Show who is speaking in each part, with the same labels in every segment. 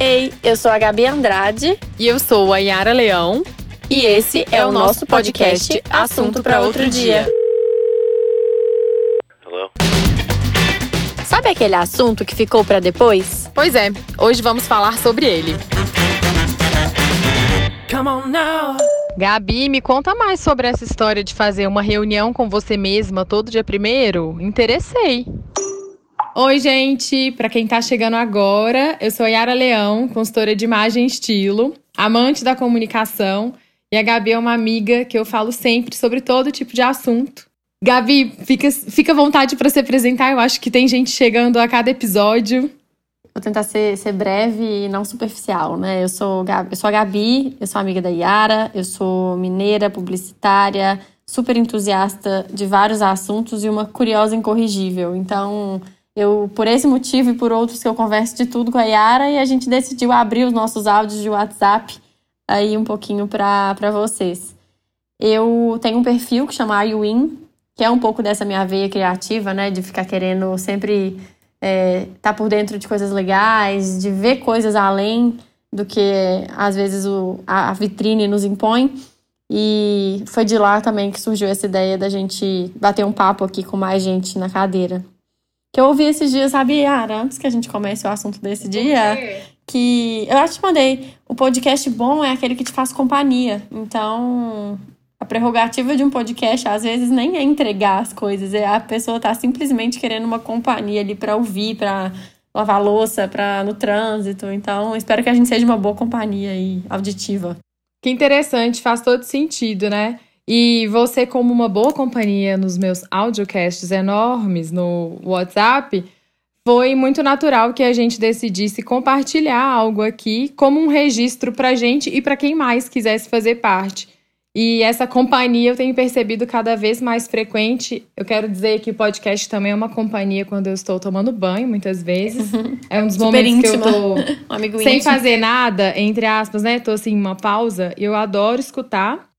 Speaker 1: Ei, eu sou a Gabi Andrade.
Speaker 2: E eu sou a Yara Leão.
Speaker 1: E esse é o nosso podcast Assunto para Outro Dia.
Speaker 3: Hello?
Speaker 1: Sabe aquele assunto que ficou para depois?
Speaker 2: Pois é, hoje vamos falar sobre ele.
Speaker 4: Come on now.
Speaker 2: Gabi, me conta mais sobre essa história de fazer uma reunião com você mesma todo dia primeiro. Interessei. Oi, gente! Para quem tá chegando agora, eu sou Yara Leão, consultora de imagem e estilo, amante da comunicação, e a Gabi é uma amiga que eu falo sempre sobre todo tipo de assunto. Gabi, fica, fica à vontade para se apresentar, eu acho que tem gente chegando a cada episódio.
Speaker 1: Vou tentar ser, ser breve e não superficial, né? Eu sou, eu sou a Gabi, eu sou amiga da Yara, eu sou mineira, publicitária, super entusiasta de vários assuntos e uma curiosa incorrigível. Então, eu, por esse motivo e por outros que eu converso de tudo com a Yara, e a gente decidiu abrir os nossos áudios de WhatsApp aí um pouquinho para vocês. Eu tenho um perfil que chama iWin, que é um pouco dessa minha veia criativa, né? De ficar querendo sempre estar é, tá por dentro de coisas legais, de ver coisas além do que às vezes o, a vitrine nos impõe. E foi de lá também que surgiu essa ideia da gente bater um papo aqui com mais gente na cadeira. Que eu ouvi esses dias, sabe, Yara, antes que a gente comece o assunto desse dia, que eu acho que te mandei. O podcast bom é aquele que te faz companhia. Então, a prerrogativa de um podcast, às vezes, nem é entregar as coisas, é a pessoa tá simplesmente querendo uma companhia ali para ouvir, para lavar louça, para no trânsito. Então, espero que a gente seja uma boa companhia aí, auditiva.
Speaker 2: Que interessante, faz todo sentido, né? E você, como uma boa companhia nos meus audiocasts enormes no WhatsApp, foi muito natural que a gente decidisse compartilhar algo aqui como um registro para gente e para quem mais quisesse fazer parte. E essa companhia eu tenho percebido cada vez mais frequente. Eu quero dizer que o podcast também é uma companhia quando eu estou tomando banho, muitas vezes. É um dos
Speaker 1: Super
Speaker 2: momentos
Speaker 1: íntima.
Speaker 2: que eu tô
Speaker 1: um
Speaker 2: sem
Speaker 1: íntimo.
Speaker 2: fazer nada, entre aspas, né? Tô assim, uma pausa. E eu adoro escutar.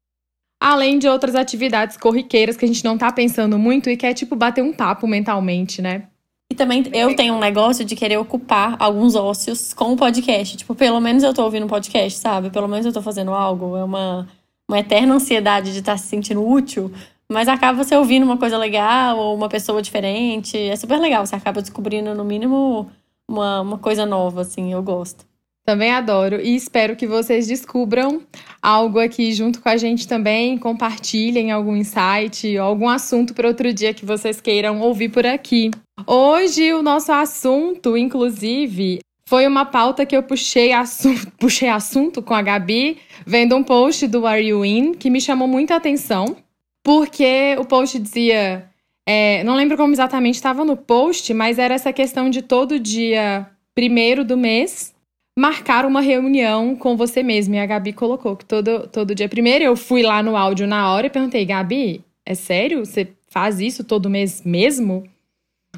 Speaker 2: Além de outras atividades corriqueiras que a gente não tá pensando muito e quer, tipo, bater um papo mentalmente, né?
Speaker 1: E também eu tenho um negócio de querer ocupar alguns ócios com o podcast. Tipo, pelo menos eu tô ouvindo um podcast, sabe? Pelo menos eu tô fazendo algo. É uma, uma eterna ansiedade de estar se sentindo útil. Mas acaba você ouvindo uma coisa legal ou uma pessoa diferente. É super legal. Você acaba descobrindo, no mínimo, uma, uma coisa nova, assim. Eu gosto.
Speaker 2: Também adoro e espero que vocês descubram algo aqui junto com a gente também, compartilhem algum insight, algum assunto para outro dia que vocês queiram ouvir por aqui. Hoje o nosso assunto, inclusive, foi uma pauta que eu puxei assunto, puxei assunto com a Gabi, vendo um post do Are You In, que me chamou muita atenção, porque o post dizia. é, não lembro como exatamente estava no post, mas era essa questão de todo dia primeiro do mês marcar uma reunião com você mesmo. E a Gabi colocou que todo, todo dia primeiro eu fui lá no áudio na hora e perguntei, Gabi, é sério? Você faz isso todo mês mesmo?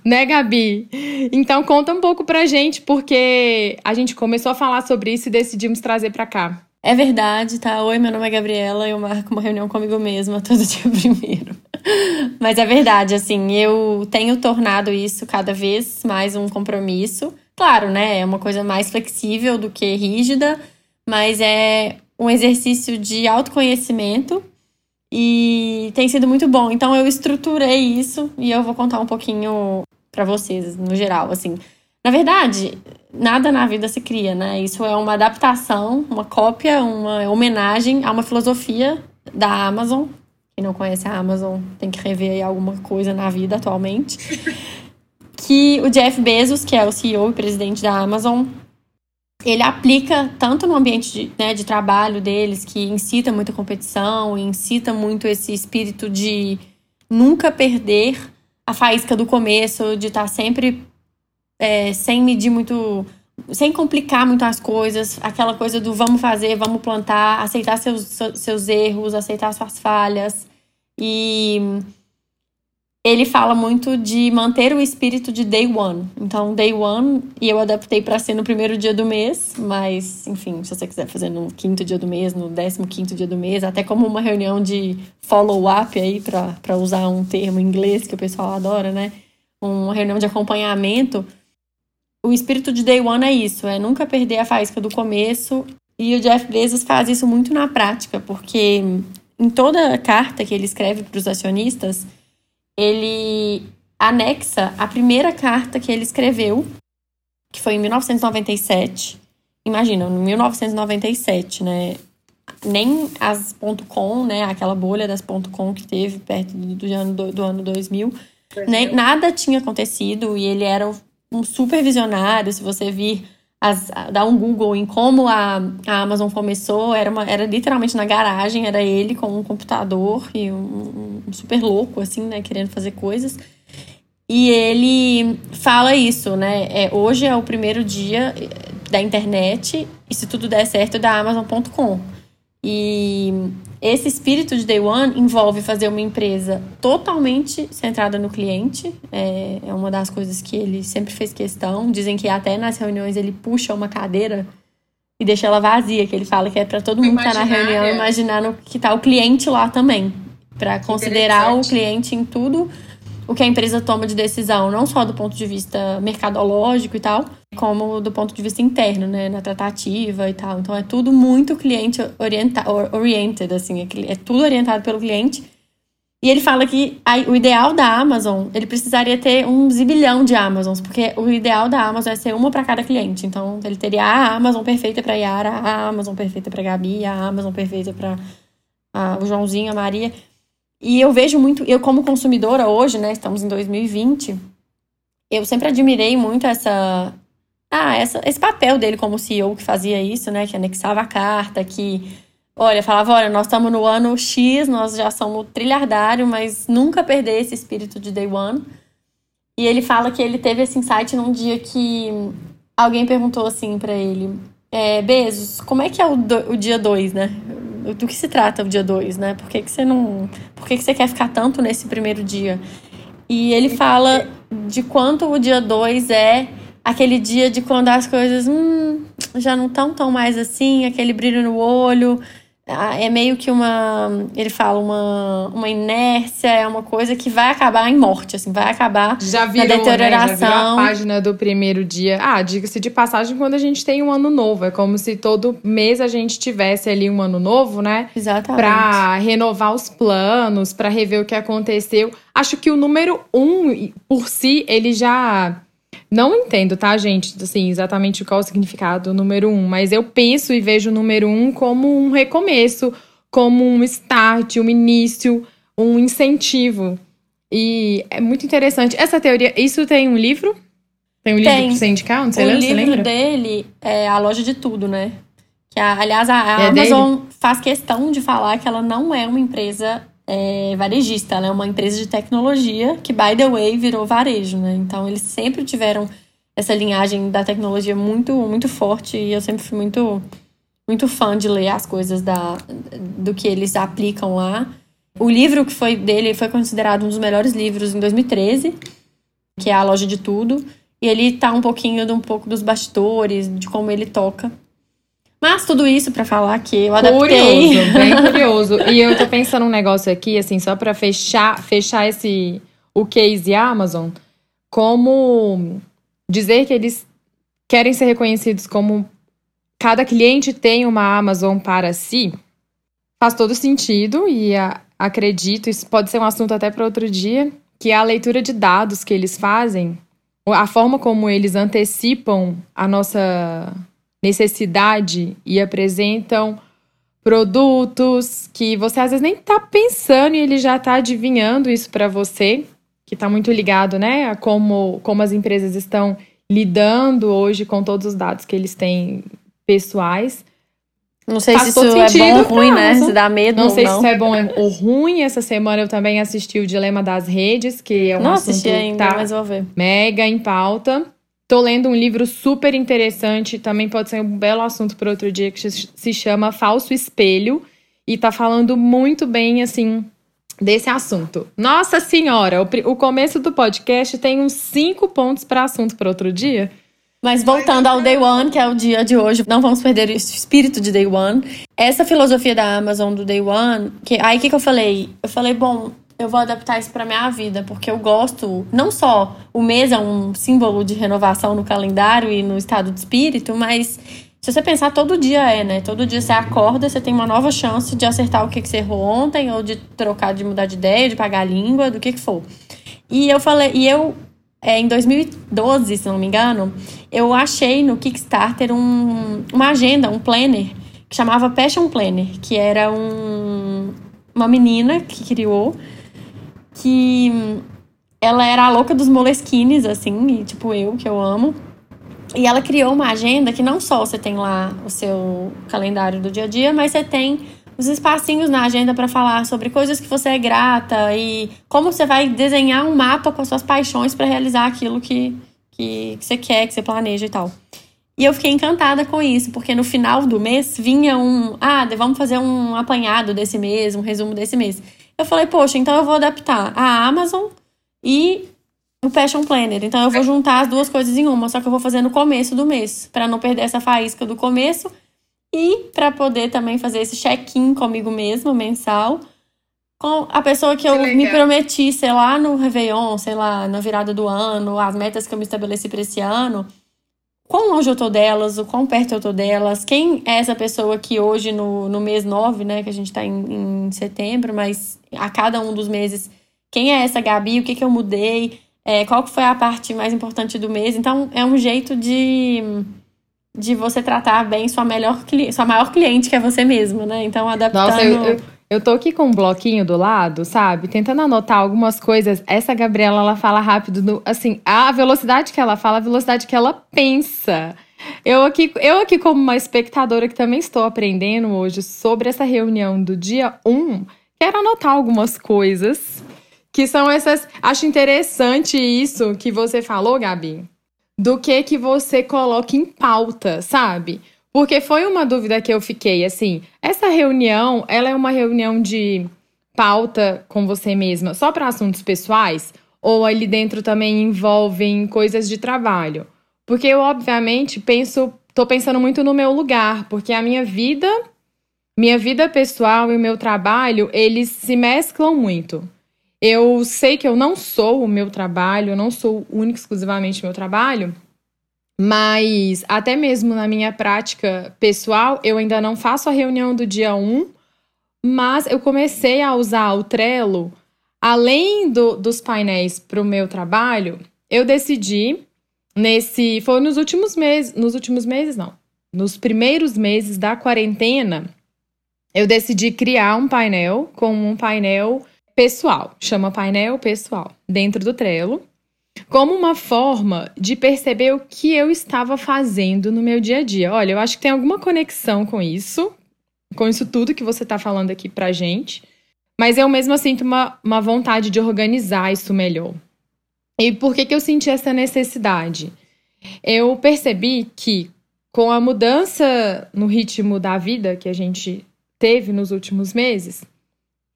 Speaker 2: Né, Gabi? Então conta um pouco pra gente, porque a gente começou a falar sobre isso e decidimos trazer pra cá.
Speaker 1: É verdade, tá? Oi, meu nome é Gabriela, eu marco uma reunião comigo mesma todo dia primeiro. Mas é verdade, assim, eu tenho tornado isso cada vez mais um compromisso. Claro, né? É uma coisa mais flexível do que rígida, mas é um exercício de autoconhecimento e tem sido muito bom. Então eu estruturei isso e eu vou contar um pouquinho para vocês, no geral, assim. Na verdade, nada na vida se cria, né? Isso é uma adaptação, uma cópia, uma homenagem a uma filosofia da Amazon. Quem não conhece a Amazon tem que rever aí alguma coisa na vida atualmente. que o Jeff Bezos, que é o CEO e presidente da Amazon, ele aplica tanto no ambiente de, né, de trabalho deles, que incita muita competição, incita muito esse espírito de nunca perder a faísca do começo, de estar sempre é, sem medir muito, sem complicar muito as coisas, aquela coisa do vamos fazer, vamos plantar, aceitar seus, seus erros, aceitar suas falhas. E ele fala muito de manter o espírito de day one. Então, day one, e eu adaptei para ser no primeiro dia do mês, mas, enfim, se você quiser fazer no quinto dia do mês, no décimo quinto dia do mês, até como uma reunião de follow-up aí, para usar um termo em inglês que o pessoal adora, né? Uma reunião de acompanhamento. o espírito de Day One é isso, é nunca perder a faísca do começo. E o Jeff Bezos faz isso muito na prática, porque em toda carta que ele escreve para os acionistas, ele anexa a primeira carta que ele escreveu, que foi em 1997. Imagina, em 1997, né? Nem as .com, né? Aquela bolha das .com que teve perto do, do ano, do, do ano 2000, nem, nada tinha acontecido e ele era um super visionário. Se você vir as, dar um Google em como a, a Amazon começou, era, uma, era literalmente na garagem, era ele com um computador e um, um super louco, assim, né? Querendo fazer coisas. E ele fala isso, né? É, hoje é o primeiro dia eh, da internet e se tudo der certo, da Amazon.com. E esse espírito de Day One envolve fazer uma empresa totalmente centrada no cliente. É, é uma das coisas que ele sempre fez questão. Dizem que até nas reuniões ele puxa uma cadeira e deixa ela vazia, que ele fala que é para todo mundo que tá na reunião imaginar no, que tá o cliente lá também, para considerar o cliente em tudo o que a empresa toma de decisão, não só do ponto de vista mercadológico e tal, como do ponto de vista interno, né, na tratativa e tal. Então é tudo muito cliente oriented, assim, é, é tudo orientado pelo cliente. E ele fala que a, o ideal da Amazon, ele precisaria ter um zibilhão de Amazons, porque o ideal da Amazon é ser uma para cada cliente. Então, ele teria a Amazon perfeita para Yara, a Amazon perfeita para Gabi, a Amazon perfeita para o Joãozinho, a Maria. E eu vejo muito, eu como consumidora hoje, né, estamos em 2020, eu sempre admirei muito essa ah, essa, esse papel dele como CEO que fazia isso, né, que anexava a carta, que olha, falava, olha, nós estamos no ano X, nós já somos trilhardário, mas nunca perder esse espírito de day one. E ele fala que ele teve esse insight num dia que alguém perguntou assim para ele: é, Bezos, como é que é o, do, o dia 2, né? Do que se trata o dia 2, né? Por que, que você não. Por que, que você quer ficar tanto nesse primeiro dia? E ele fala de quanto o dia 2 é aquele dia de quando as coisas hum, já não estão tão mais assim, aquele brilho no olho, é meio que uma, ele fala, uma, uma inércia, é uma coisa que vai acabar em morte, assim, vai acabar
Speaker 2: já virou, na deterioração. Né? Já virou a página do primeiro dia. Ah, diga-se de passagem, quando a gente tem um ano novo, é como se todo mês a gente tivesse ali um ano novo, né?
Speaker 1: Exatamente.
Speaker 2: Pra renovar os planos, para rever o que aconteceu. Acho que o número um, por si, ele já não entendo, tá, gente? Assim, exatamente qual é o significado do número um, mas eu penso e vejo o número um como um recomeço, como um start, um início, um incentivo. E é muito interessante. Essa teoria, isso tem um livro? Tem um livro tem. pra você indicar? Você
Speaker 1: o
Speaker 2: lembra?
Speaker 1: livro dele é A Loja de Tudo, né? Que, aliás, a, a é Amazon dele? faz questão de falar que ela não é uma empresa é, varejista, ela é uma empresa de tecnologia que, by the way, virou varejo, né? Então eles sempre tiveram essa linhagem da tecnologia muito, muito forte e eu sempre fui muito, muito fã de ler as coisas da, do que eles aplicam lá. O livro que foi dele foi considerado um dos melhores livros em 2013, que é A Loja de Tudo. E ele tá um pouquinho de um pouco dos bastidores, de como ele toca. Mas tudo isso para falar que eu adaptei.
Speaker 2: Curioso, bem curioso. E eu tô pensando um negócio aqui, assim, só para fechar, fechar esse o case Amazon, como dizer que eles querem ser reconhecidos como cada cliente tem uma Amazon para si, faz todo sentido e a, acredito, isso pode ser um assunto até para outro dia, que a leitura de dados que eles fazem, a forma como eles antecipam a nossa necessidade e apresentam produtos que você às vezes nem está pensando e ele já está adivinhando isso para você, que está muito ligado, né, a como, como as empresas estão lidando hoje com todos os dados que eles têm pessoais.
Speaker 1: Não sei Faz se isso é bom ou ruim, né? Se dá medo
Speaker 2: não ou
Speaker 1: sei
Speaker 2: não. se isso é bom ou ruim. Essa semana eu também assisti o Dilema das Redes, que é um
Speaker 1: não
Speaker 2: assunto
Speaker 1: assisti ainda,
Speaker 2: tá
Speaker 1: mas vou ver.
Speaker 2: mega em pauta. Tô lendo um livro super interessante, também pode ser um belo assunto para outro dia, que se chama Falso Espelho. E tá falando muito bem, assim, desse assunto. Nossa Senhora, o, o começo do podcast tem uns cinco pontos para assunto para outro dia.
Speaker 1: Mas voltando ao Day One, que é o dia de hoje, não vamos perder o espírito de Day One. Essa filosofia da Amazon do Day One, que aí o que, que eu falei? Eu falei, bom, eu vou adaptar isso para minha vida, porque eu gosto, não só o mês é um símbolo de renovação no calendário e no estado de espírito, mas se você pensar, todo dia é, né? Todo dia você acorda, você tem uma nova chance de acertar o que, que você errou ontem, ou de trocar, de mudar de ideia, de pagar a língua, do que que for. E eu falei, e eu, é, em 2012, se não me engano, eu achei no Kickstarter um, uma agenda, um planner, que chamava Passion Planner, que era um, uma menina que criou, que ela era a louca dos moleskines, assim, e, tipo eu, que eu amo. E ela criou uma agenda que não só você tem lá o seu calendário do dia a dia, mas você tem os espacinhos na agenda para falar sobre coisas que você é grata e como você vai desenhar um mapa com as suas paixões para realizar aquilo que, que, que, você quer, que você planeja e tal. E eu fiquei encantada com isso, porque no final do mês vinha um. Ah, vamos fazer um apanhado desse mês, um resumo desse mês. Eu falei, poxa, então eu vou adaptar a Amazon e o Passion Planner. Então eu vou juntar as duas coisas em uma, só que eu vou fazer no começo do mês, para não perder essa faísca do começo e para poder também fazer esse check-in comigo mesma mensal com a pessoa que, que eu legal. me prometi, sei lá, no Réveillon, sei lá, na virada do ano, as metas que eu me estabeleci para esse ano. Quão longe eu tô delas, o quão perto eu tô delas, quem é essa pessoa que hoje, no, no mês 9, né, que a gente tá em, em setembro, mas a cada um dos meses, quem é essa Gabi, o que que eu mudei, é, qual foi a parte mais importante do mês. Então, é um jeito de de você tratar bem sua melhor sua maior cliente, que é você mesmo, né? Então, adaptando...
Speaker 2: Nossa, eu, eu, eu tô aqui com um bloquinho do lado, sabe? Tentando anotar algumas coisas. Essa Gabriela, ela fala rápido, no, assim, a velocidade que ela fala, a velocidade que ela pensa. Eu aqui, eu aqui como uma espectadora que também estou aprendendo hoje sobre essa reunião do dia 1, quero anotar algumas coisas que são essas. Acho interessante isso que você falou, Gabi do que que você coloca em pauta, sabe? Porque foi uma dúvida que eu fiquei, assim, essa reunião, ela é uma reunião de pauta com você mesma só para assuntos pessoais ou ali dentro também envolvem coisas de trabalho? Porque eu obviamente penso, tô pensando muito no meu lugar, porque a minha vida, minha vida pessoal e o meu trabalho, eles se mesclam muito. Eu sei que eu não sou o meu trabalho, eu não sou único exclusivamente o meu trabalho, mas até mesmo na minha prática pessoal, eu ainda não faço a reunião do dia 1, mas eu comecei a usar o Trello, além do, dos painéis para o meu trabalho, eu decidi nesse. Foi nos últimos meses. Nos últimos meses, não. Nos primeiros meses da quarentena, eu decidi criar um painel com um painel pessoal, chama painel pessoal, dentro do Trello, como uma forma de perceber o que eu estava fazendo no meu dia a dia. Olha, eu acho que tem alguma conexão com isso, com isso tudo que você está falando aqui pra gente, mas eu mesma sinto uma, uma vontade de organizar isso melhor. E por que, que eu senti essa necessidade? Eu percebi que com a mudança no ritmo da vida que a gente teve nos últimos meses,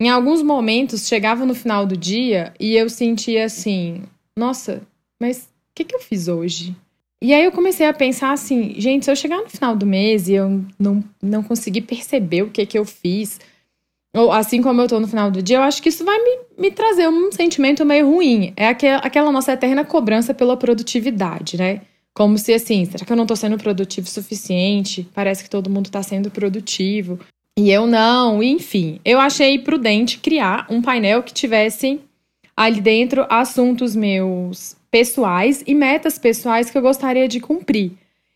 Speaker 2: em alguns momentos, chegava no final do dia e eu sentia assim: nossa, mas o que, que eu fiz hoje? E aí eu comecei a pensar assim: gente, se eu chegar no final do mês e eu não, não conseguir perceber o que, que eu fiz, ou assim como eu tô no final do dia, eu acho que isso vai me, me trazer um sentimento meio ruim. É aquela, aquela nossa eterna cobrança pela produtividade, né? Como se assim, será que eu não tô sendo produtivo o suficiente? Parece que todo mundo tá sendo produtivo. E eu não, enfim. Eu achei prudente criar um painel que tivesse ali dentro assuntos meus pessoais e metas pessoais que eu gostaria de cumprir.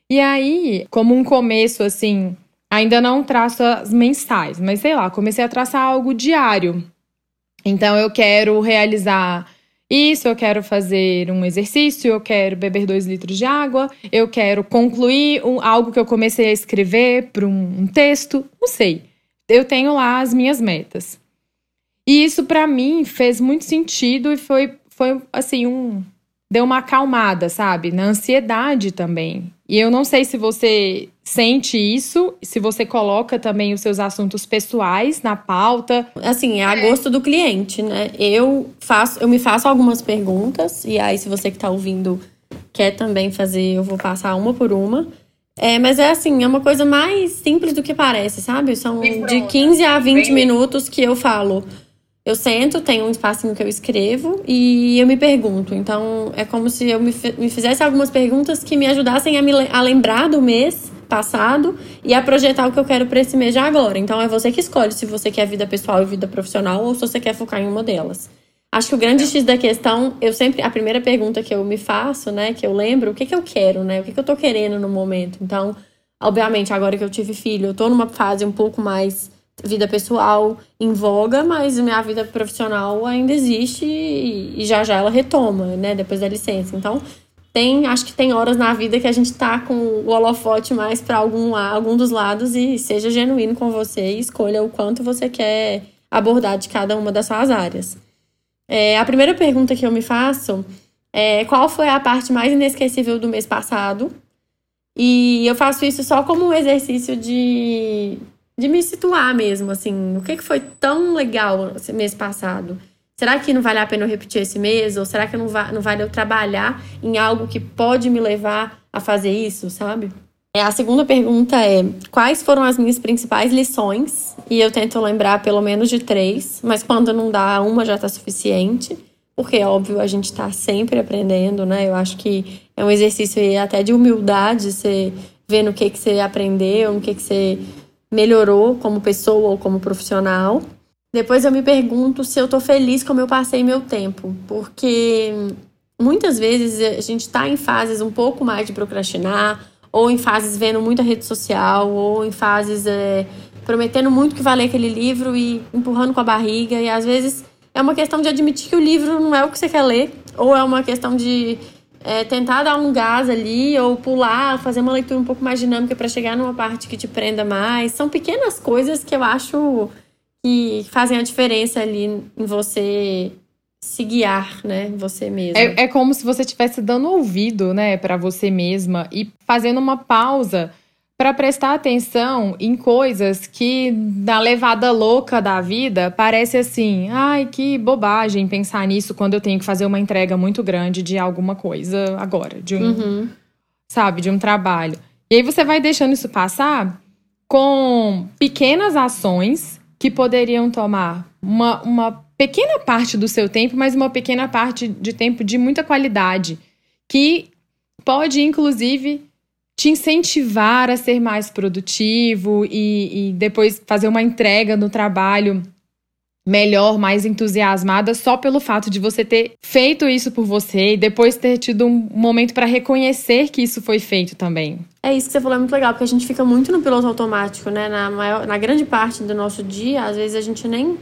Speaker 2: E aí, como um começo assim, ainda não traço as mensais, mas sei lá, comecei a traçar algo diário. Então eu quero realizar isso, eu quero fazer um exercício, eu quero beber dois litros de água, eu quero concluir um, algo que eu comecei a escrever para um, um texto, não sei eu tenho lá as minhas metas. E isso para mim fez muito sentido e foi, foi assim, um. Deu uma acalmada, sabe? Na ansiedade também. E eu não sei se você sente isso, se você coloca também os seus assuntos pessoais na pauta.
Speaker 1: Assim, é a gosto do cliente, né? Eu faço, eu me faço algumas perguntas, e aí, se você que tá ouvindo quer também fazer, eu vou passar uma por uma. É, mas é assim, é uma coisa mais simples do que parece, sabe? São de 15 a 20 minutos que eu falo. Eu sento, tenho um espacinho que eu escrevo e eu me pergunto. Então, é como se eu me, me fizesse algumas perguntas que me ajudassem a, me, a lembrar do mês passado e a projetar o que eu quero para esse mês de agora. Então, é você que escolhe se você quer vida pessoal e vida profissional ou se você quer focar em uma delas. Acho que o grande X da questão, eu sempre, a primeira pergunta que eu me faço, né, que eu lembro, o que que eu quero, né, o que que eu tô querendo no momento. Então, obviamente, agora que eu tive filho, eu tô numa fase um pouco mais vida pessoal em voga, mas minha vida profissional ainda existe e, já já ela retoma, né, depois da licença. Então, tem, acho que tem horas na vida que a gente tá com o holofote mais para algum, algum dos lados e seja genuíno com você e escolha o quanto você quer abordar de cada uma das suas áreas. É, a primeira pergunta que eu me faço é qual foi a parte mais inesquecível do mês passado? E eu faço isso só como um exercício de de me situar mesmo, assim, o que, que foi tão legal esse mês passado? Será que não vale a pena eu repetir esse mês? Ou será que não, va não vale eu trabalhar em algo que pode me levar a fazer isso, sabe? É, a segunda pergunta é: quais foram as minhas principais lições? E eu tento lembrar pelo menos de três, mas quando não dá, uma já está suficiente. Porque, óbvio, a gente está sempre aprendendo, né? Eu acho que é um exercício até de humildade, você ver no que, que você aprendeu, no que, que você melhorou como pessoa ou como profissional. Depois eu me pergunto se eu tô feliz como eu passei meu tempo, porque muitas vezes a gente está em fases um pouco mais de procrastinar, ou em fases vendo muita rede social, ou em fases é, prometendo muito que vai ler aquele livro e empurrando com a barriga, e às vezes é uma questão de admitir que o livro não é o que você quer ler, ou é uma questão de é, tentar dar um gás ali ou pular, fazer uma leitura um pouco mais dinâmica para chegar numa parte que te prenda mais. São pequenas coisas que eu acho que fazem a diferença ali em você se guiar, né, você mesma.
Speaker 2: É, é como se você estivesse dando ouvido, né, para você mesma e fazendo uma pausa para prestar atenção em coisas que na levada louca da vida parece assim, ai que bobagem pensar nisso quando eu tenho que fazer uma entrega muito grande de alguma coisa agora, de um, uhum. sabe, de um trabalho. E aí você vai deixando isso passar com pequenas ações que poderiam tomar uma, uma pequena parte do seu tempo, mas uma pequena parte de tempo de muita qualidade, que pode inclusive te incentivar a ser mais produtivo e, e depois fazer uma entrega no trabalho melhor, mais entusiasmada, só pelo fato de você ter feito isso por você e depois ter tido um momento para reconhecer que isso foi feito também.
Speaker 1: É isso que você falou, é muito legal, porque a gente fica muito no piloto automático, né? Na, maior, na grande parte do nosso dia, às vezes a gente nem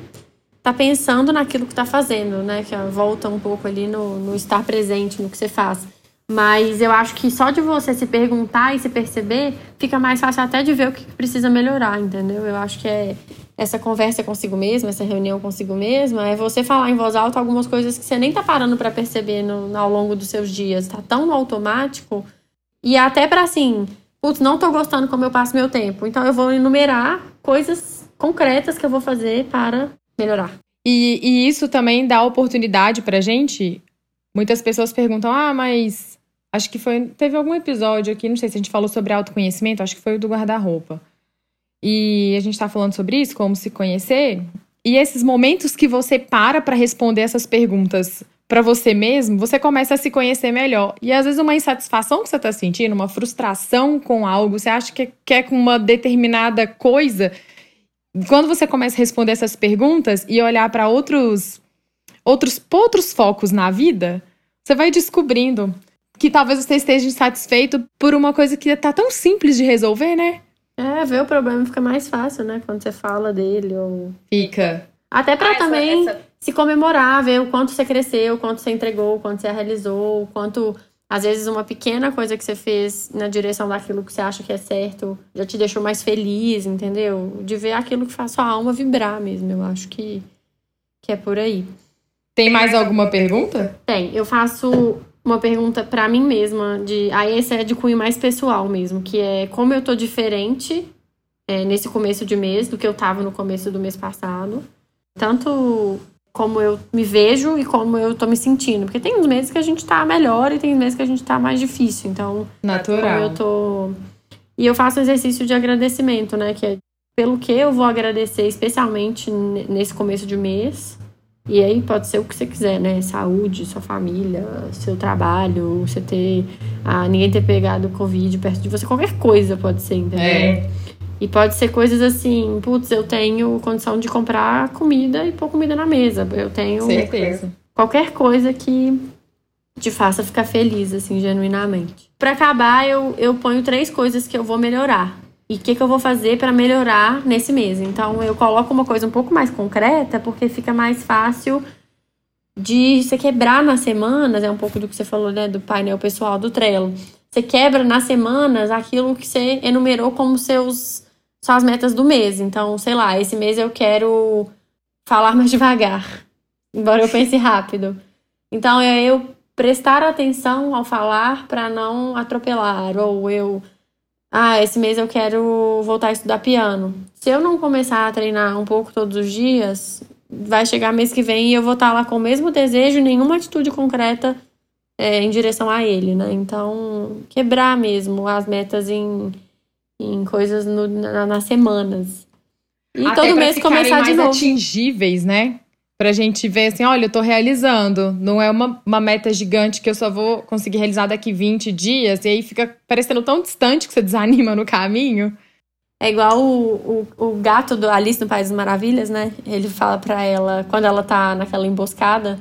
Speaker 1: tá pensando naquilo que tá fazendo, né? Que volta um pouco ali no, no estar presente, no que você faz. Mas eu acho que só de você se perguntar e se perceber, fica mais fácil até de ver o que precisa melhorar, entendeu? Eu acho que é essa conversa consigo mesma, essa reunião consigo mesma, é você falar em voz alta algumas coisas que você nem tá parando para perceber no, ao longo dos seus dias, tá tão no automático. E até para assim, putz, não tô gostando como eu passo meu tempo. Então eu vou enumerar coisas concretas que eu vou fazer para melhorar.
Speaker 2: E, e isso também dá oportunidade pra gente. Muitas pessoas perguntam: ah, mas Acho que foi. Teve algum episódio aqui, não sei se a gente falou sobre autoconhecimento, acho que foi o do guarda-roupa. E a gente tá falando sobre isso, como se conhecer. E esses momentos que você para para responder essas perguntas para você mesmo, você começa a se conhecer melhor. E às vezes uma insatisfação que você tá sentindo, uma frustração com algo, você acha que quer com uma determinada coisa. Quando você começa a responder essas perguntas e olhar para outros outros outros focos na vida, você vai descobrindo que talvez você esteja insatisfeito por uma coisa que tá tão simples de resolver, né?
Speaker 1: É, ver o problema fica mais fácil, né? Quando você fala dele ou.
Speaker 2: Fica.
Speaker 1: Até para também essa... se comemorar, ver o quanto você cresceu, o quanto você entregou, o quanto você realizou, o quanto. Às vezes, uma pequena coisa que você fez na direção daquilo que você acha que é certo já te deixou mais feliz, entendeu? De ver aquilo que faz sua alma vibrar mesmo. Eu acho que, que é por aí.
Speaker 2: Tem mais alguma pergunta?
Speaker 1: Tem. Eu faço uma pergunta para mim mesma, de aí esse é de cunho mais pessoal mesmo, que é como eu tô diferente é, nesse começo de mês do que eu tava no começo do mês passado. Tanto como eu me vejo e como eu tô me sentindo. Porque tem uns meses que a gente tá melhor e tem meses que a gente tá mais difícil. Então,
Speaker 2: natural.
Speaker 1: eu tô. E eu faço um exercício de agradecimento, né? Que é pelo que eu vou agradecer, especialmente nesse começo de mês E aí pode ser o que você quiser, né? Saúde, sua família, seu trabalho, você ter. Ah, ninguém ter pegado Covid perto de você, qualquer coisa pode ser, entendeu? É. E pode ser coisas assim, putz, eu tenho condição de comprar comida e pôr comida na mesa. Eu tenho.
Speaker 2: Certeza.
Speaker 1: Qualquer coisa que te faça ficar feliz, assim, genuinamente. Para acabar, eu, eu ponho três coisas que eu vou melhorar. E o que, que eu vou fazer para melhorar nesse mês. Então, eu coloco uma coisa um pouco mais concreta, porque fica mais fácil de você quebrar nas semanas. É um pouco do que você falou, né, do painel pessoal do Trello. Você quebra nas semanas aquilo que você enumerou como seus suas metas do mês. Então, sei lá, esse mês eu quero falar mais devagar, embora eu pense rápido. Então, é eu prestar atenção ao falar para não atropelar, ou eu, ah, esse mês eu quero voltar a estudar piano. Se eu não começar a treinar um pouco todos os dias, vai chegar mês que vem e eu vou estar lá com o mesmo desejo, nenhuma atitude concreta é, em direção a ele, né? Então, quebrar mesmo as metas em, em coisas no, na, nas semanas.
Speaker 2: E Até todo mês começar de novo. atingíveis, né? Pra gente ver assim, olha, eu tô realizando. Não é uma, uma meta gigante que eu só vou conseguir realizar daqui 20 dias, e aí fica parecendo tão distante que você desanima no caminho.
Speaker 1: É igual o, o, o gato do Alice no País das Maravilhas, né? Ele fala pra ela, quando ela tá naquela emboscada,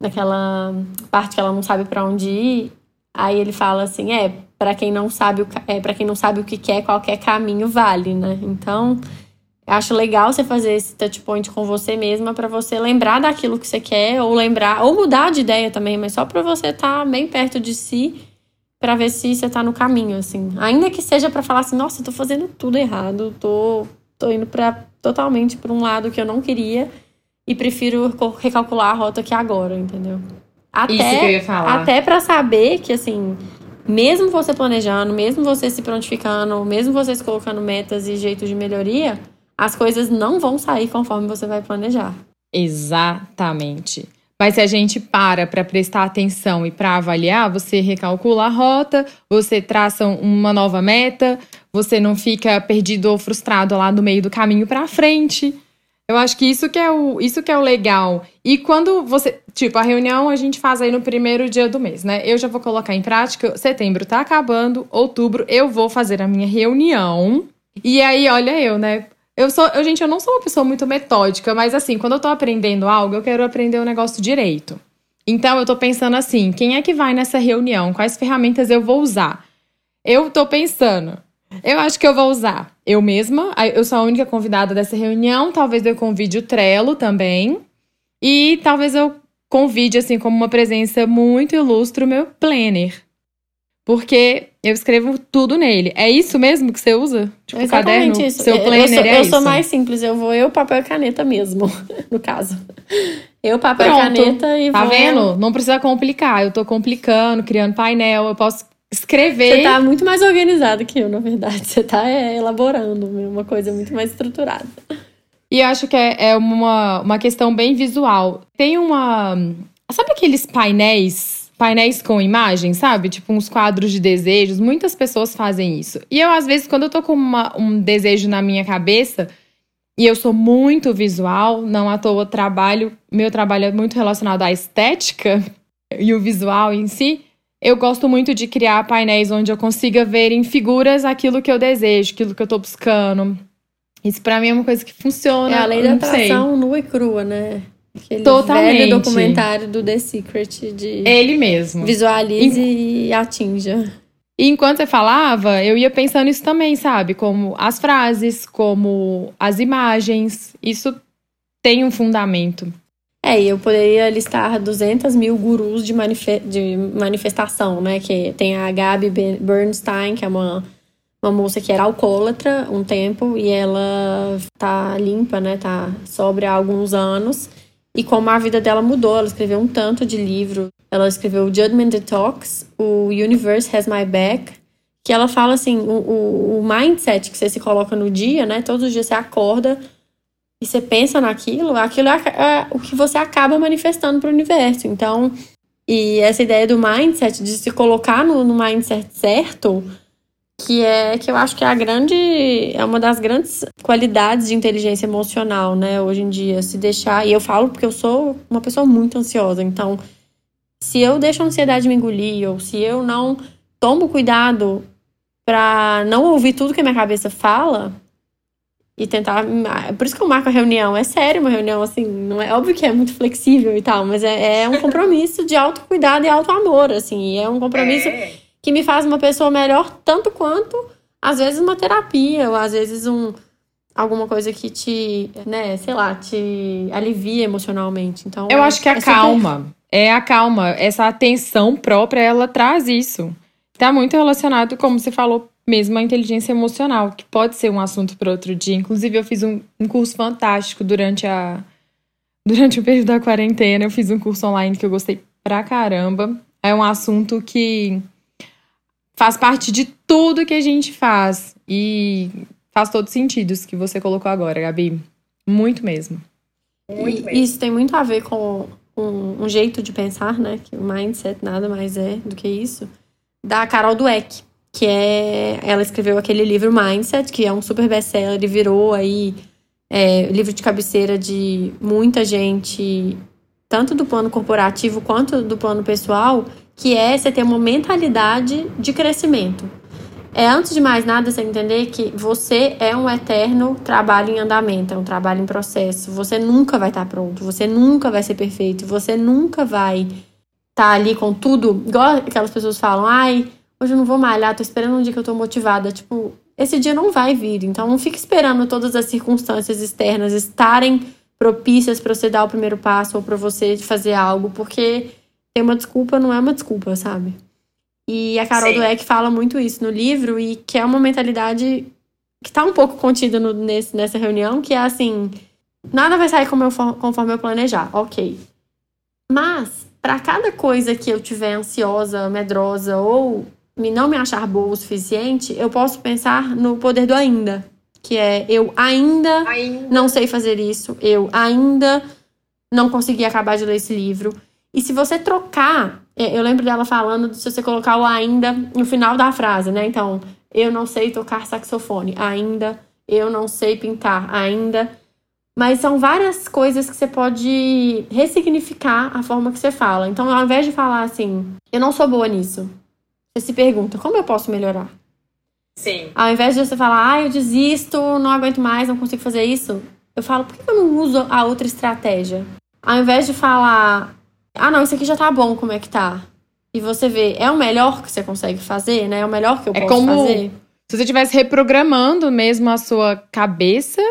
Speaker 1: naquela parte que ela não sabe para onde ir, aí ele fala assim, é, para quem não sabe o é, para quem não sabe o que quer, qualquer caminho vale, né? Então, acho legal você fazer esse touch point com você mesma para você lembrar daquilo que você quer ou lembrar ou mudar de ideia também, mas só para você estar tá bem perto de si para ver se você tá no caminho assim. Ainda que seja para falar assim, nossa, eu tô fazendo tudo errado, tô tô indo para totalmente para um lado que eu não queria e prefiro recalcular a rota aqui agora, entendeu?
Speaker 2: Até, Isso que eu ia falar.
Speaker 1: Até para saber que assim, mesmo você planejando, mesmo você se prontificando, mesmo você se colocando metas e jeitos de melhoria, as coisas não vão sair conforme você vai planejar.
Speaker 2: Exatamente. Mas se a gente para para prestar atenção e para avaliar, você recalcula a rota, você traça uma nova meta, você não fica perdido ou frustrado lá no meio do caminho para frente. Eu acho que isso que é o isso que é o legal. E quando você, tipo, a reunião a gente faz aí no primeiro dia do mês, né? Eu já vou colocar em prática, setembro tá acabando, outubro eu vou fazer a minha reunião. E aí, olha eu, né? Eu sou, eu, gente, eu não sou uma pessoa muito metódica, mas assim, quando eu tô aprendendo algo, eu quero aprender o negócio direito. Então eu tô pensando assim, quem é que vai nessa reunião? Quais ferramentas eu vou usar? Eu tô pensando, eu acho que eu vou usar eu mesma, eu sou a única convidada dessa reunião, talvez eu convide o Trello também. E talvez eu convide, assim, como uma presença muito ilustre, o meu planner. Porque eu escrevo tudo nele. É isso mesmo que você usa?
Speaker 1: Tipo, Exatamente caderno, isso. Seu planner eu sou, é eu sou mais simples. Eu vou eu, papel e caneta mesmo, no caso. Eu, papel Pronto. e caneta e
Speaker 2: tá
Speaker 1: vou...
Speaker 2: Tá vendo? Não precisa complicar. Eu tô complicando, criando painel. Eu posso escrever.
Speaker 1: Você tá muito mais organizado que eu, na verdade. Você tá é, elaborando uma coisa muito mais estruturada.
Speaker 2: E acho que é, é uma, uma questão bem visual. Tem uma... Sabe aqueles painéis painéis com imagens, sabe? Tipo uns quadros de desejos. Muitas pessoas fazem isso. E eu, às vezes, quando eu tô com uma, um desejo na minha cabeça, e eu sou muito visual, não à toa trabalho, meu trabalho é muito relacionado à estética e o visual em si. Eu gosto muito de criar painéis onde eu consiga ver em figuras aquilo que eu desejo, aquilo que eu tô buscando. Isso para mim é uma coisa que funciona.
Speaker 1: É a lei da atração nua e crua, né? Aquele Totalmente. velho documentário do The Secret de.
Speaker 2: Ele mesmo.
Speaker 1: Visualize e atinja.
Speaker 2: E enquanto você falava, eu ia pensando isso também, sabe? Como as frases, como as imagens. Isso tem um fundamento.
Speaker 1: É, e eu poderia listar 200 mil gurus de, manife de manifestação, né? Que tem a Gabi Bernstein, que é uma, uma moça que era alcoólatra um tempo e ela tá limpa, né? Tá sobre há alguns anos e como a vida dela mudou. Ela escreveu um tanto de livro. Ela escreveu o Judgment Detox, o Universe Has My Back, que ela fala assim, o, o, o mindset que você se coloca no dia, né? Todos os dias você acorda e você pensa naquilo, aquilo é, é o que você acaba manifestando para o universo. Então, e essa ideia do mindset, de se colocar no, no mindset certo, que é que eu acho que é a grande é uma das grandes qualidades de inteligência emocional, né, hoje em dia, se deixar, e eu falo porque eu sou uma pessoa muito ansiosa, então se eu deixo a ansiedade me engolir ou se eu não tomo cuidado para não ouvir tudo que a minha cabeça fala e tentar, por isso que eu marco a reunião, é sério uma reunião assim, não é óbvio que é muito flexível e tal, mas é, é um compromisso de autocuidado e autoamor, assim, é um compromisso é que me faz uma pessoa melhor, tanto quanto, às vezes, uma terapia, ou às vezes um alguma coisa que te, né, sei lá, te alivia emocionalmente. Então,
Speaker 2: eu é, acho que a é calma, super... é a calma, essa atenção própria, ela traz isso. Tá muito relacionado, como você falou, mesmo a inteligência emocional, que pode ser um assunto para outro dia. Inclusive, eu fiz um, um curso fantástico durante a durante o período da quarentena, eu fiz um curso online que eu gostei pra caramba. É um assunto que faz parte de tudo que a gente faz. E faz todo sentido isso que você colocou agora, Gabi. Muito mesmo.
Speaker 1: Muito mesmo. Isso tem muito a ver com um, um, jeito de pensar, né? Que o mindset nada mais é do que isso. Da Carol Dweck, que é. Ela escreveu aquele livro Mindset, que é um super best-seller e virou aí é, livro de cabeceira de muita gente, tanto do plano corporativo quanto do plano pessoal que é você ter uma mentalidade de crescimento. É antes de mais nada você entender que você é um eterno trabalho em andamento, é um trabalho em processo. Você nunca vai estar pronto, você nunca vai ser perfeito, você nunca vai estar ali com tudo, igual aquelas pessoas falam: "Ai, hoje eu não vou malhar, tô esperando um dia que eu tô motivada". Tipo, esse dia não vai vir. Então não fique esperando todas as circunstâncias externas estarem propícias para você dar o primeiro passo ou para você fazer algo, porque ter uma desculpa não é uma desculpa, sabe? E a Carol Sim. Dweck fala muito isso no livro e que é uma mentalidade que tá um pouco contida no, nesse, nessa reunião, que é assim, nada vai sair como eu, conforme eu planejar, ok. Mas, para cada coisa que eu tiver ansiosa, medrosa ou me não me achar boa o suficiente, eu posso pensar no poder do ainda, que é eu ainda, ainda. não sei fazer isso, eu ainda não consegui acabar de ler esse livro, e se você trocar, é, eu lembro dela falando de se você colocar o ainda no final da frase, né? Então, eu não sei tocar saxofone, ainda. Eu não sei pintar, ainda. Mas são várias coisas que você pode ressignificar a forma que você fala. Então, ao invés de falar assim, eu não sou boa nisso, você se pergunta, como eu posso melhorar?
Speaker 3: Sim.
Speaker 1: Ao invés de você falar, ah, eu desisto, não aguento mais, não consigo fazer isso, eu falo, por que eu não uso a outra estratégia? Ao invés de falar, ah, não, isso aqui já tá bom, como é que tá? E você vê, é o melhor que você consegue fazer, né? É o melhor que eu é posso como fazer.
Speaker 2: Se você estivesse reprogramando mesmo a sua cabeça,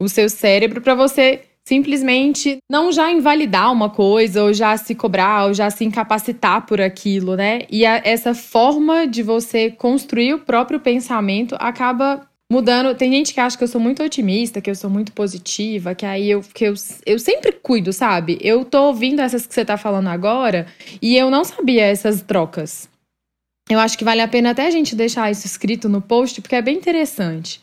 Speaker 2: o seu cérebro, para você simplesmente não já invalidar uma coisa, ou já se cobrar, ou já se incapacitar por aquilo, né? E a, essa forma de você construir o próprio pensamento acaba mudando. Tem gente que acha que eu sou muito otimista, que eu sou muito positiva, que aí eu, que eu, eu sempre cuido, sabe? Eu tô ouvindo essas que você tá falando agora e eu não sabia essas trocas. Eu acho que vale a pena até a gente deixar isso escrito no post, porque é bem interessante.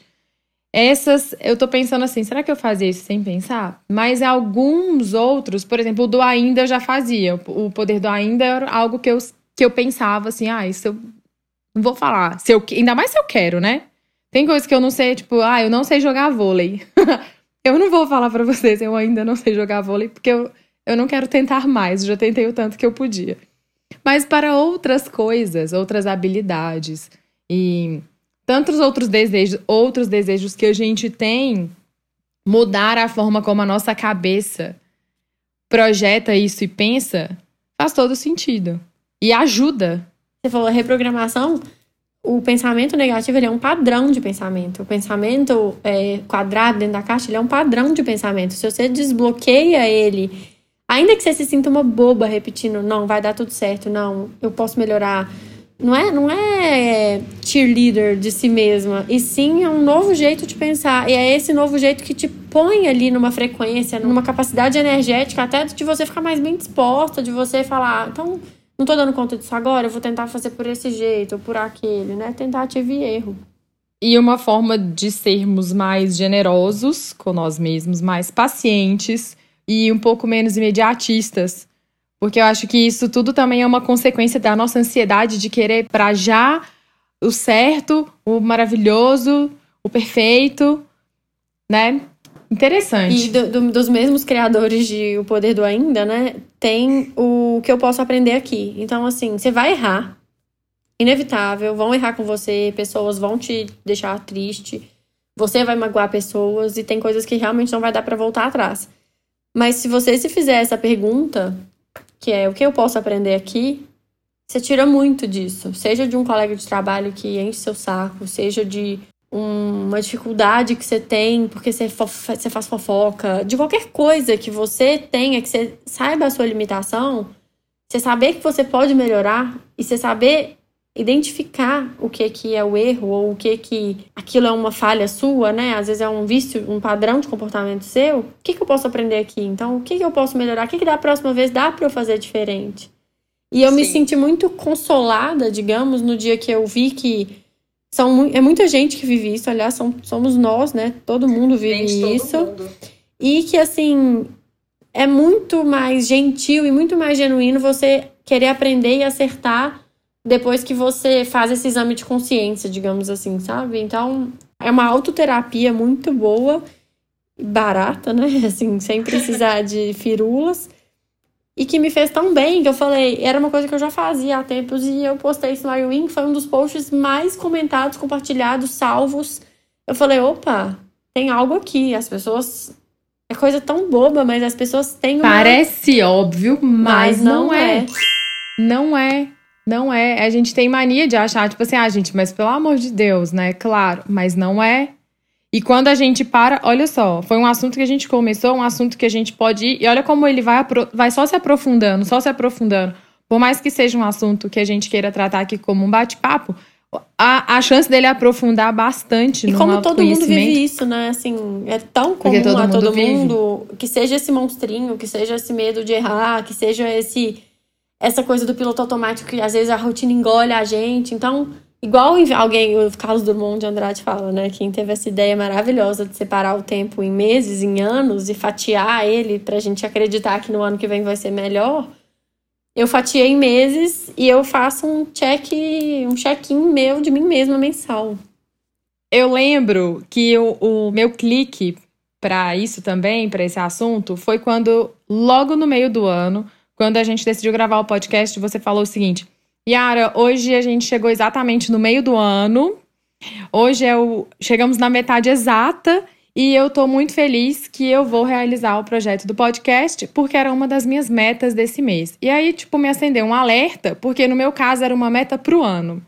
Speaker 2: Essas, eu tô pensando assim, será que eu fazia isso sem pensar? Mas alguns outros, por exemplo, o do ainda eu já fazia. O poder do ainda era algo que eu, que eu pensava assim, ah, isso eu não vou falar. Se eu, ainda mais se eu quero, né? Tem coisas que eu não sei, tipo, ah, eu não sei jogar vôlei. eu não vou falar para vocês, eu ainda não sei jogar vôlei, porque eu, eu não quero tentar mais, já tentei o tanto que eu podia. Mas para outras coisas, outras habilidades e tantos outros desejos, outros desejos que a gente tem, mudar a forma como a nossa cabeça projeta isso e pensa, faz todo sentido. E ajuda.
Speaker 1: Você falou reprogramação, o pensamento negativo ele é um padrão de pensamento. O pensamento é, quadrado dentro da caixa ele é um padrão de pensamento. Se você desbloqueia ele, ainda que você se sinta uma boba repetindo, não, vai dar tudo certo, não, eu posso melhorar. Não é, não é cheerleader de si mesma, e sim é um novo jeito de pensar. E é esse novo jeito que te põe ali numa frequência, numa capacidade energética, até de você ficar mais bem disposta, de você falar, então não tô dando conta disso agora, eu vou tentar fazer por esse jeito ou por aquele, né? Tentativa e erro.
Speaker 2: E uma forma de sermos mais generosos com nós mesmos, mais pacientes e um pouco menos imediatistas. Porque eu acho que isso tudo também é uma consequência da nossa ansiedade de querer para já o certo, o maravilhoso, o perfeito, né? Interessante.
Speaker 1: E do, do, dos mesmos criadores de O Poder do Ainda, né? Tem o que eu posso aprender aqui. Então, assim, você vai errar. Inevitável. Vão errar com você. Pessoas vão te deixar triste. Você vai magoar pessoas. E tem coisas que realmente não vai dar para voltar atrás. Mas se você se fizer essa pergunta, que é o que eu posso aprender aqui, você tira muito disso. Seja de um colega de trabalho que enche seu saco, seja de uma dificuldade que você tem porque você, você faz fofoca, de qualquer coisa que você tenha, que você saiba a sua limitação, você saber que você pode melhorar e você saber identificar o que que é o erro ou o que que aquilo é uma falha sua, né? Às vezes é um vício, um padrão de comportamento seu. O que que eu posso aprender aqui? Então, o que que eu posso melhorar? O que que da próxima vez dá para eu fazer diferente? E eu Sim. me senti muito consolada, digamos, no dia que eu vi que são, é muita gente que vive isso, aliás, são, somos nós, né? Todo mundo vive gente, isso. Mundo. E que, assim, é muito mais gentil e muito mais genuíno você querer aprender e acertar depois que você faz esse exame de consciência, digamos assim, sabe? Então, é uma autoterapia muito boa, barata, né? Assim, sem precisar de firulas e que me fez tão bem que eu falei, era uma coisa que eu já fazia há tempos e eu postei isso lá e foi um dos posts mais comentados, compartilhados, salvos. Eu falei, opa, tem algo aqui, as pessoas é coisa tão boba, mas as pessoas têm
Speaker 2: uma... Parece óbvio, mas, mas não, não é. é. Não é. Não é. A gente tem mania de achar, tipo assim, ah, gente, mas pelo amor de Deus, né? Claro, mas não é. E quando a gente para, olha só, foi um assunto que a gente começou, um assunto que a gente pode ir, e olha como ele vai, vai só se aprofundando, só se aprofundando. Por mais que seja um assunto que a gente queira tratar aqui como um bate-papo, a, a chance dele aprofundar bastante e no como
Speaker 1: todo mundo vive isso, né? Assim, é tão comum todo a todo mundo que seja esse monstrinho, que seja esse medo de errar, que seja esse essa coisa do piloto automático que às vezes a rotina engole a gente. Então, Igual alguém, o Carlos Drummond de Andrade fala, né? Quem teve essa ideia maravilhosa de separar o tempo em meses, em anos e fatiar ele pra gente acreditar que no ano que vem vai ser melhor. Eu fatiei em meses e eu faço um check, um check-in meu de mim mesma mensal.
Speaker 2: Eu lembro que o, o meu clique para isso também, para esse assunto, foi quando, logo no meio do ano, quando a gente decidiu gravar o podcast, você falou o seguinte Yara, hoje a gente chegou exatamente no meio do ano. Hoje é o, chegamos na metade exata e eu tô muito feliz que eu vou realizar o projeto do podcast, porque era uma das minhas metas desse mês. E aí, tipo, me acendeu um alerta, porque no meu caso era uma meta pro ano.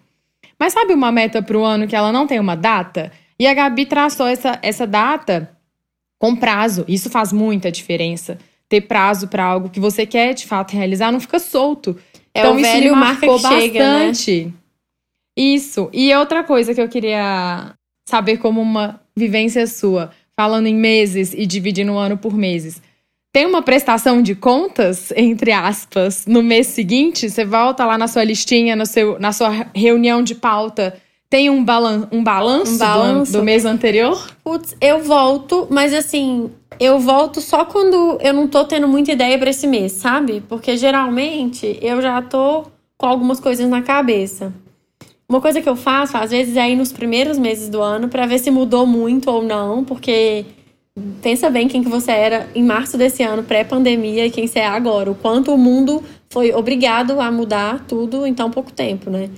Speaker 2: Mas sabe uma meta pro ano que ela não tem uma data? E a Gabi traçou essa, essa data com prazo. Isso faz muita diferença. Ter prazo para algo que você quer de fato realizar não fica solto.
Speaker 1: É então, o velho isso me marcou bastante. Chega, né?
Speaker 2: Isso. E outra coisa que eu queria saber como uma vivência sua, falando em meses e dividindo o ano por meses. Tem uma prestação de contas, entre aspas, no mês seguinte? Você volta lá na sua listinha, no seu, na sua reunião de pauta tem um, balan um balanço, um balanço. Do, do, mês anterior?
Speaker 1: Putz, eu volto, mas assim, eu volto só quando eu não tô tendo muita ideia para esse mês, sabe? Porque geralmente eu já tô com algumas coisas na cabeça. Uma coisa que eu faço, às vezes, é ir nos primeiros meses do ano para ver se mudou muito ou não, porque pensa bem quem que você era em março desse ano, pré-pandemia, e quem você é agora. O quanto o mundo foi obrigado a mudar tudo em tão pouco tempo, né?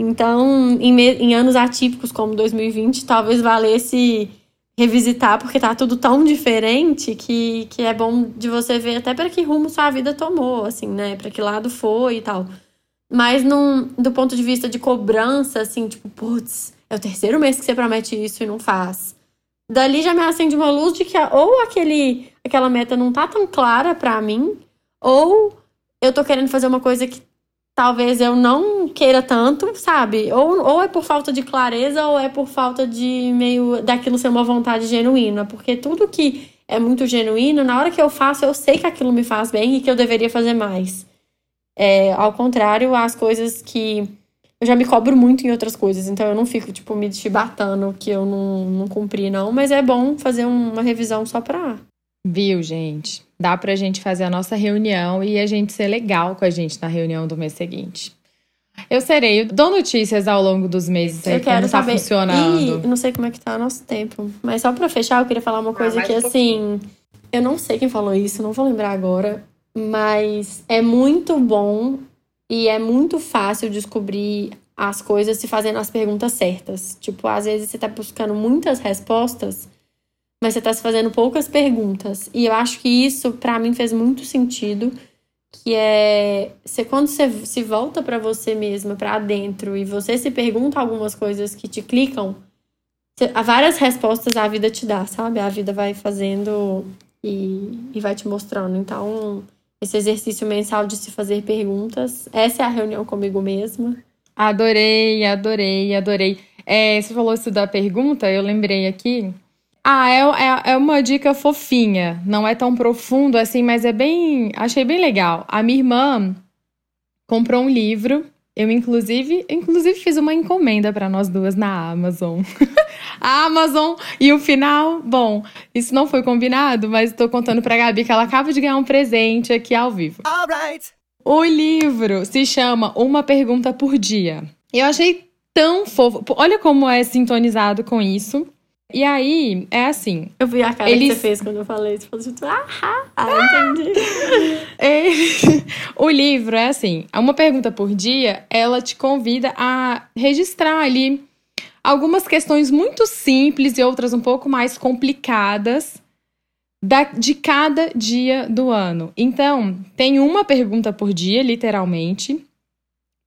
Speaker 1: Então, em, em anos atípicos como 2020, talvez valesse revisitar, porque tá tudo tão diferente que, que é bom de você ver até para que rumo sua vida tomou, assim, né? Para que lado foi e tal. Mas num, do ponto de vista de cobrança, assim, tipo, putz, é o terceiro mês que você promete isso e não faz. Dali já me acende uma luz de que ou aquele, aquela meta não tá tão clara para mim, ou eu tô querendo fazer uma coisa que talvez eu não queira tanto, sabe? Ou, ou é por falta de clareza, ou é por falta de meio daquilo ser uma vontade genuína. Porque tudo que é muito genuíno, na hora que eu faço, eu sei que aquilo me faz bem e que eu deveria fazer mais. É, ao contrário, as coisas que. Eu já me cobro muito em outras coisas, então eu não fico, tipo, me chibatando que eu não, não cumpri, não. Mas é bom fazer uma revisão só pra.
Speaker 2: Viu, gente? dá pra gente fazer a nossa reunião e a gente ser legal com a gente na reunião do mês seguinte. Eu serei. Eu dou notícias ao longo dos meses aí,
Speaker 1: eu quero
Speaker 2: como tá
Speaker 1: saber.
Speaker 2: funcionando.
Speaker 1: E não sei como é que tá o nosso tempo. Mas só pra fechar, eu queria falar uma coisa
Speaker 3: mais
Speaker 1: que,
Speaker 3: um
Speaker 1: assim. Eu não sei quem falou isso, não vou lembrar agora. Mas é muito bom e é muito fácil descobrir as coisas se fazendo as perguntas certas. Tipo, às vezes você tá buscando muitas respostas, mas você tá se fazendo poucas perguntas. E eu acho que isso, pra mim, fez muito sentido. Que é você, quando você se volta pra você mesma, pra dentro, e você se pergunta algumas coisas que te clicam, você- várias respostas a vida te dá, sabe? A vida vai fazendo e, e vai te mostrando. Então, esse exercício mensal de se fazer perguntas, essa é a reunião comigo mesma.
Speaker 2: Adorei, adorei, adorei. É, você falou isso da pergunta, eu lembrei aqui. Ah, é, é, é uma dica fofinha. Não é tão profundo assim, mas é bem. Achei bem legal. A minha irmã comprou um livro. Eu, inclusive, inclusive fiz uma encomenda para nós duas na Amazon. A Amazon e o final, bom, isso não foi combinado, mas estou contando pra Gabi que ela acaba de ganhar um presente aqui ao vivo.
Speaker 3: Alright.
Speaker 2: O livro se chama Uma Pergunta por Dia. Eu achei tão fofo. Olha como é sintonizado com isso. E aí, é assim.
Speaker 1: Eu vi a cara
Speaker 2: Eles-
Speaker 1: que você fez quando eu falei. Você falou tipo, ah, ah, entendi.
Speaker 2: o livro é assim: uma pergunta por dia, ela te convida a registrar ali algumas questões muito simples e outras um pouco mais complicadas da- de cada dia do ano. Então, tem uma pergunta por dia, literalmente,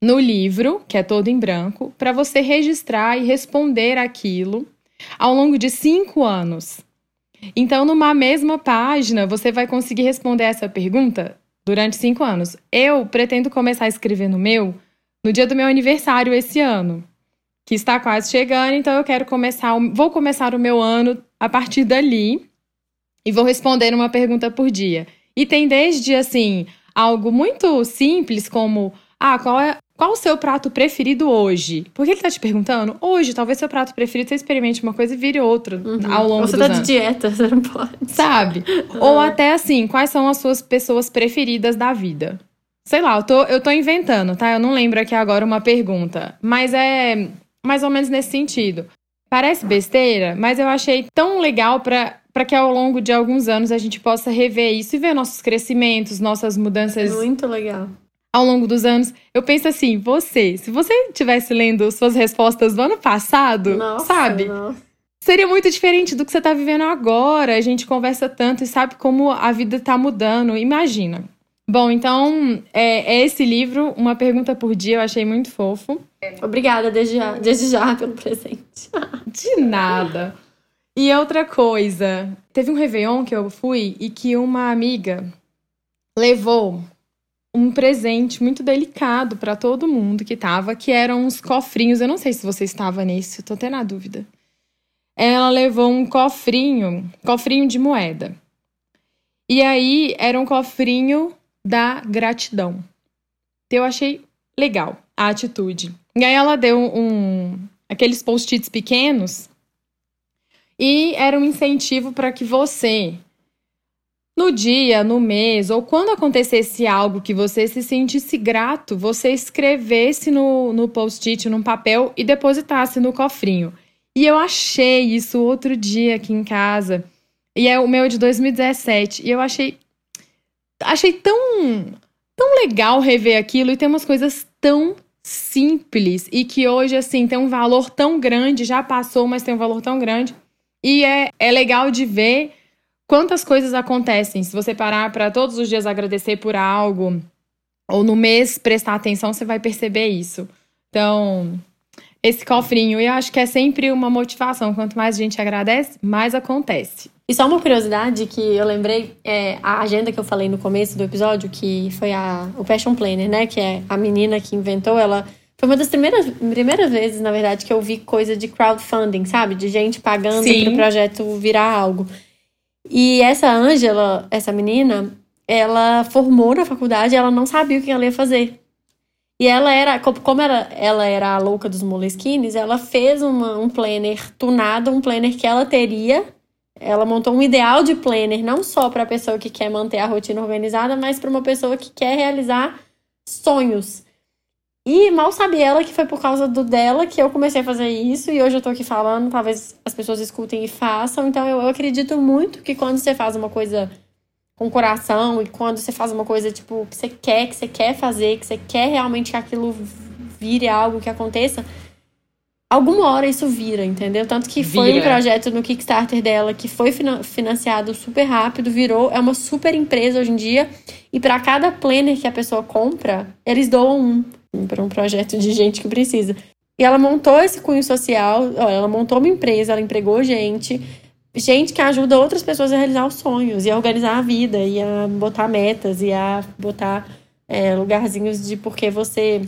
Speaker 2: no livro, que é todo em branco, para você registrar e responder aquilo ao longo de cinco anos. Então, numa mesma página, você vai conseguir responder essa pergunta durante cinco anos. Eu pretendo começar a escrever no meu no dia do meu aniversário esse ano, que está quase chegando, então eu quero começar, vou começar o meu ano a partir dali e vou responder uma pergunta por dia. E tem desde assim, algo muito simples como: "Ah, qual é qual o seu prato preferido hoje?" Por que ele tá te perguntando? Hoje, talvez seu prato preferido você experimente uma coisa e vire outra ao longo
Speaker 1: Ou você tá de
Speaker 2: anos.
Speaker 1: dieta, você não pode.
Speaker 2: Sabe? Ou até assim, quais são as suas pessoas preferidas da vida? Sei lá, eu tô, eu tô inventando, tá? Eu não lembro aqui agora uma pergunta. Mas é mais ou menos nesse sentido. Parece besteira, mas eu achei tão legal pra, pra que ao longo de alguns anos a gente possa rever isso e ver nossos crescimentos, nossas mudanças
Speaker 1: Muito legal.
Speaker 2: Ao longo dos anos. Eu penso assim, você, se você estivesse lendo suas respostas do ano passado,
Speaker 1: Nossa,
Speaker 2: sabe?
Speaker 1: nossa.
Speaker 2: Seria muito diferente do que você tá vivendo agora. A gente conversa tanto e sabe como a vida tá mudando. Imagina. Bom, então, é, é esse livro, Uma Pergunta por Dia, eu achei muito fofo.
Speaker 1: Obrigada desde já, desde já pelo presente.
Speaker 2: De nada. E outra coisa, teve um Réveillon que eu fui e que uma amiga levou um presente muito delicado pra todo mundo que tava, que eram uns cofrinhos. Eu não sei se você estava eu tô até na dúvida. Ela levou um cofrinho, cofrinho de moeda. E aí era um cofrinho da gratidão. Eu achei legal a atitude. E aí ela deu um aqueles post-its pequenos e era um incentivo para que você no dia, no mês ou quando acontecesse algo que você se sentisse grato, você escrevesse no, no post-it, num papel e depositasse no cofrinho. E eu achei isso outro dia aqui em casa. E é o meu de 2017. E eu achei. Achei tão. tão legal rever aquilo e tem umas coisas tão simples e que hoje, assim, tem um valor tão grande, já passou, mas tem um valor tão grande. E é, é legal de ver quantas coisas acontecem. Se você parar para todos os dias agradecer por algo, ou no mês prestar atenção, você vai perceber isso. Então, esse cofrinho, eu acho que é sempre uma motivação. Quanto mais a gente agradece, mais acontece.
Speaker 1: E só uma curiosidade que eu lembrei, é a agenda que eu falei no começo do episódio, que foi a, o Passion Planner, né? Que é a menina que inventou, ela. Foi uma das primeiras, primeiras vezes, na verdade, que eu vi coisa de crowdfunding, sabe? De gente pagando para o projeto virar algo. E essa Ângela, essa menina, ela formou na faculdade ela não sabia o que ela ia fazer. E ela era, co- como era, ela era a louca dos Moleskines, ela fez uma, um planner tunado, um planner que ela teria. Ela montou um ideal de planner, não só para a pessoa que quer manter a rotina organizada, mas para uma pessoa que quer realizar sonhos. E mal sabe ela que foi por causa do dela que eu comecei a fazer isso e hoje eu tô aqui falando, talvez as pessoas escutem e façam. Então eu, eu acredito muito que quando você faz uma coisa com coração e quando você faz uma coisa tipo que você quer, que você quer fazer, que você quer realmente que aquilo vire algo que aconteça, alguma hora isso vira, entendeu? Tanto que foi vira. um projeto no Kickstarter dela que foi financiado super rápido, virou, é uma super empresa hoje em dia. E para cada planner que a pessoa compra, eles doam um para um projeto de gente que precisa. E ela montou esse cunho social, ela montou uma empresa, ela empregou gente, gente que ajuda outras pessoas a realizar os sonhos e a organizar a vida e a botar metas e a botar é, lugarzinhos de porque você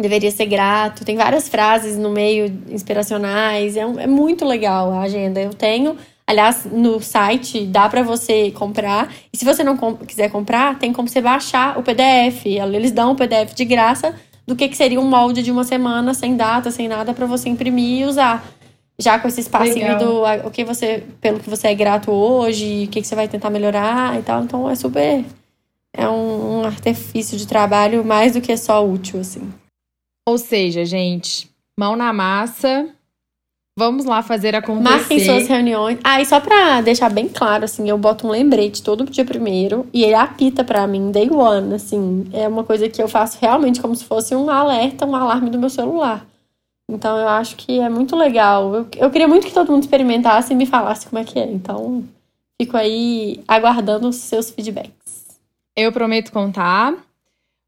Speaker 1: deveria ser grato. Tem várias frases no meio inspiracionais. É, é muito legal a agenda. Eu tenho. Aliás, no site dá para você comprar. E se você não comp quiser comprar, tem como você baixar o PDF. Eles dão o PDF de graça do que, que seria um molde de uma semana, sem data, sem nada, para você imprimir e usar. Já com esse espacinho Legal. do o que você, pelo que você é grato hoje, o que, que você vai tentar melhorar e tal. Então é super. É um, um artifício de trabalho mais do que só útil, assim.
Speaker 2: Ou seja, gente, mão na massa. Vamos lá fazer acontecer.
Speaker 1: Marquem suas reuniões. Ah, e só pra deixar bem claro, assim, eu boto um lembrete todo dia primeiro e ele apita pra mim, day one, assim. É uma coisa que eu faço realmente como se fosse um alerta, um alarme do meu celular. Então eu acho que é muito legal. Eu, eu queria muito que todo mundo experimentasse e me falasse como é que é. Então, fico aí aguardando os seus feedbacks.
Speaker 2: Eu prometo contar.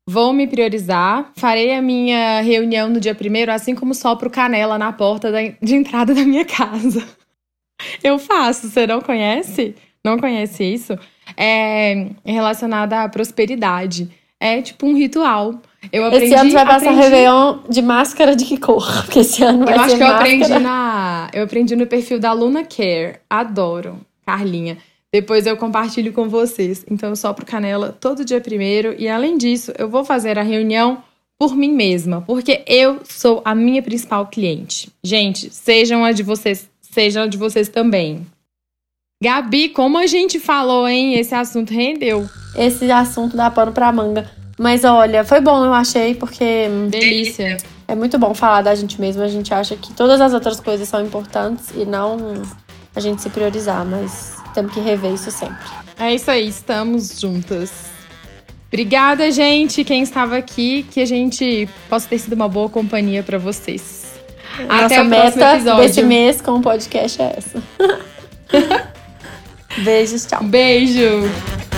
Speaker 2: Vou me priorizar. Farei a minha reunião no dia primeiro, assim como sopro canela na porta de entrada da minha casa. Eu faço. Você não conhece? Não conhece isso? É relacionado à prosperidade. É tipo um ritual.
Speaker 1: Eu aprendi, esse ano vai passar aprendi... Réveillon de máscara de que cor? Porque esse ano vai
Speaker 2: Eu acho que
Speaker 1: eu
Speaker 2: aprendi na. Eu aprendi no perfil da Luna Care. Adoro. Carlinha. Depois eu compartilho com vocês. Então eu sopro canela todo dia primeiro. E além disso, eu vou fazer a reunião por mim mesma, porque eu sou a minha principal cliente. Gente, sejam a de vocês, sejam a de vocês também. Gabi, como a gente falou, hein? Esse assunto rendeu.
Speaker 1: Esse assunto dá pano pra manga. Mas olha, foi bom, eu achei, porque.
Speaker 2: Delícia.
Speaker 1: É muito bom falar da gente mesmo. A gente acha que todas as outras coisas são importantes e não a gente se priorizar, mas temos que rever isso sempre.
Speaker 2: É isso aí, estamos juntas. Obrigada, gente, quem estava aqui, que a gente possa ter sido uma boa companhia para vocês.
Speaker 1: Nossa Até o meta episódio. desse mês com o podcast é essa. Beijos, tchau.
Speaker 2: Beijo.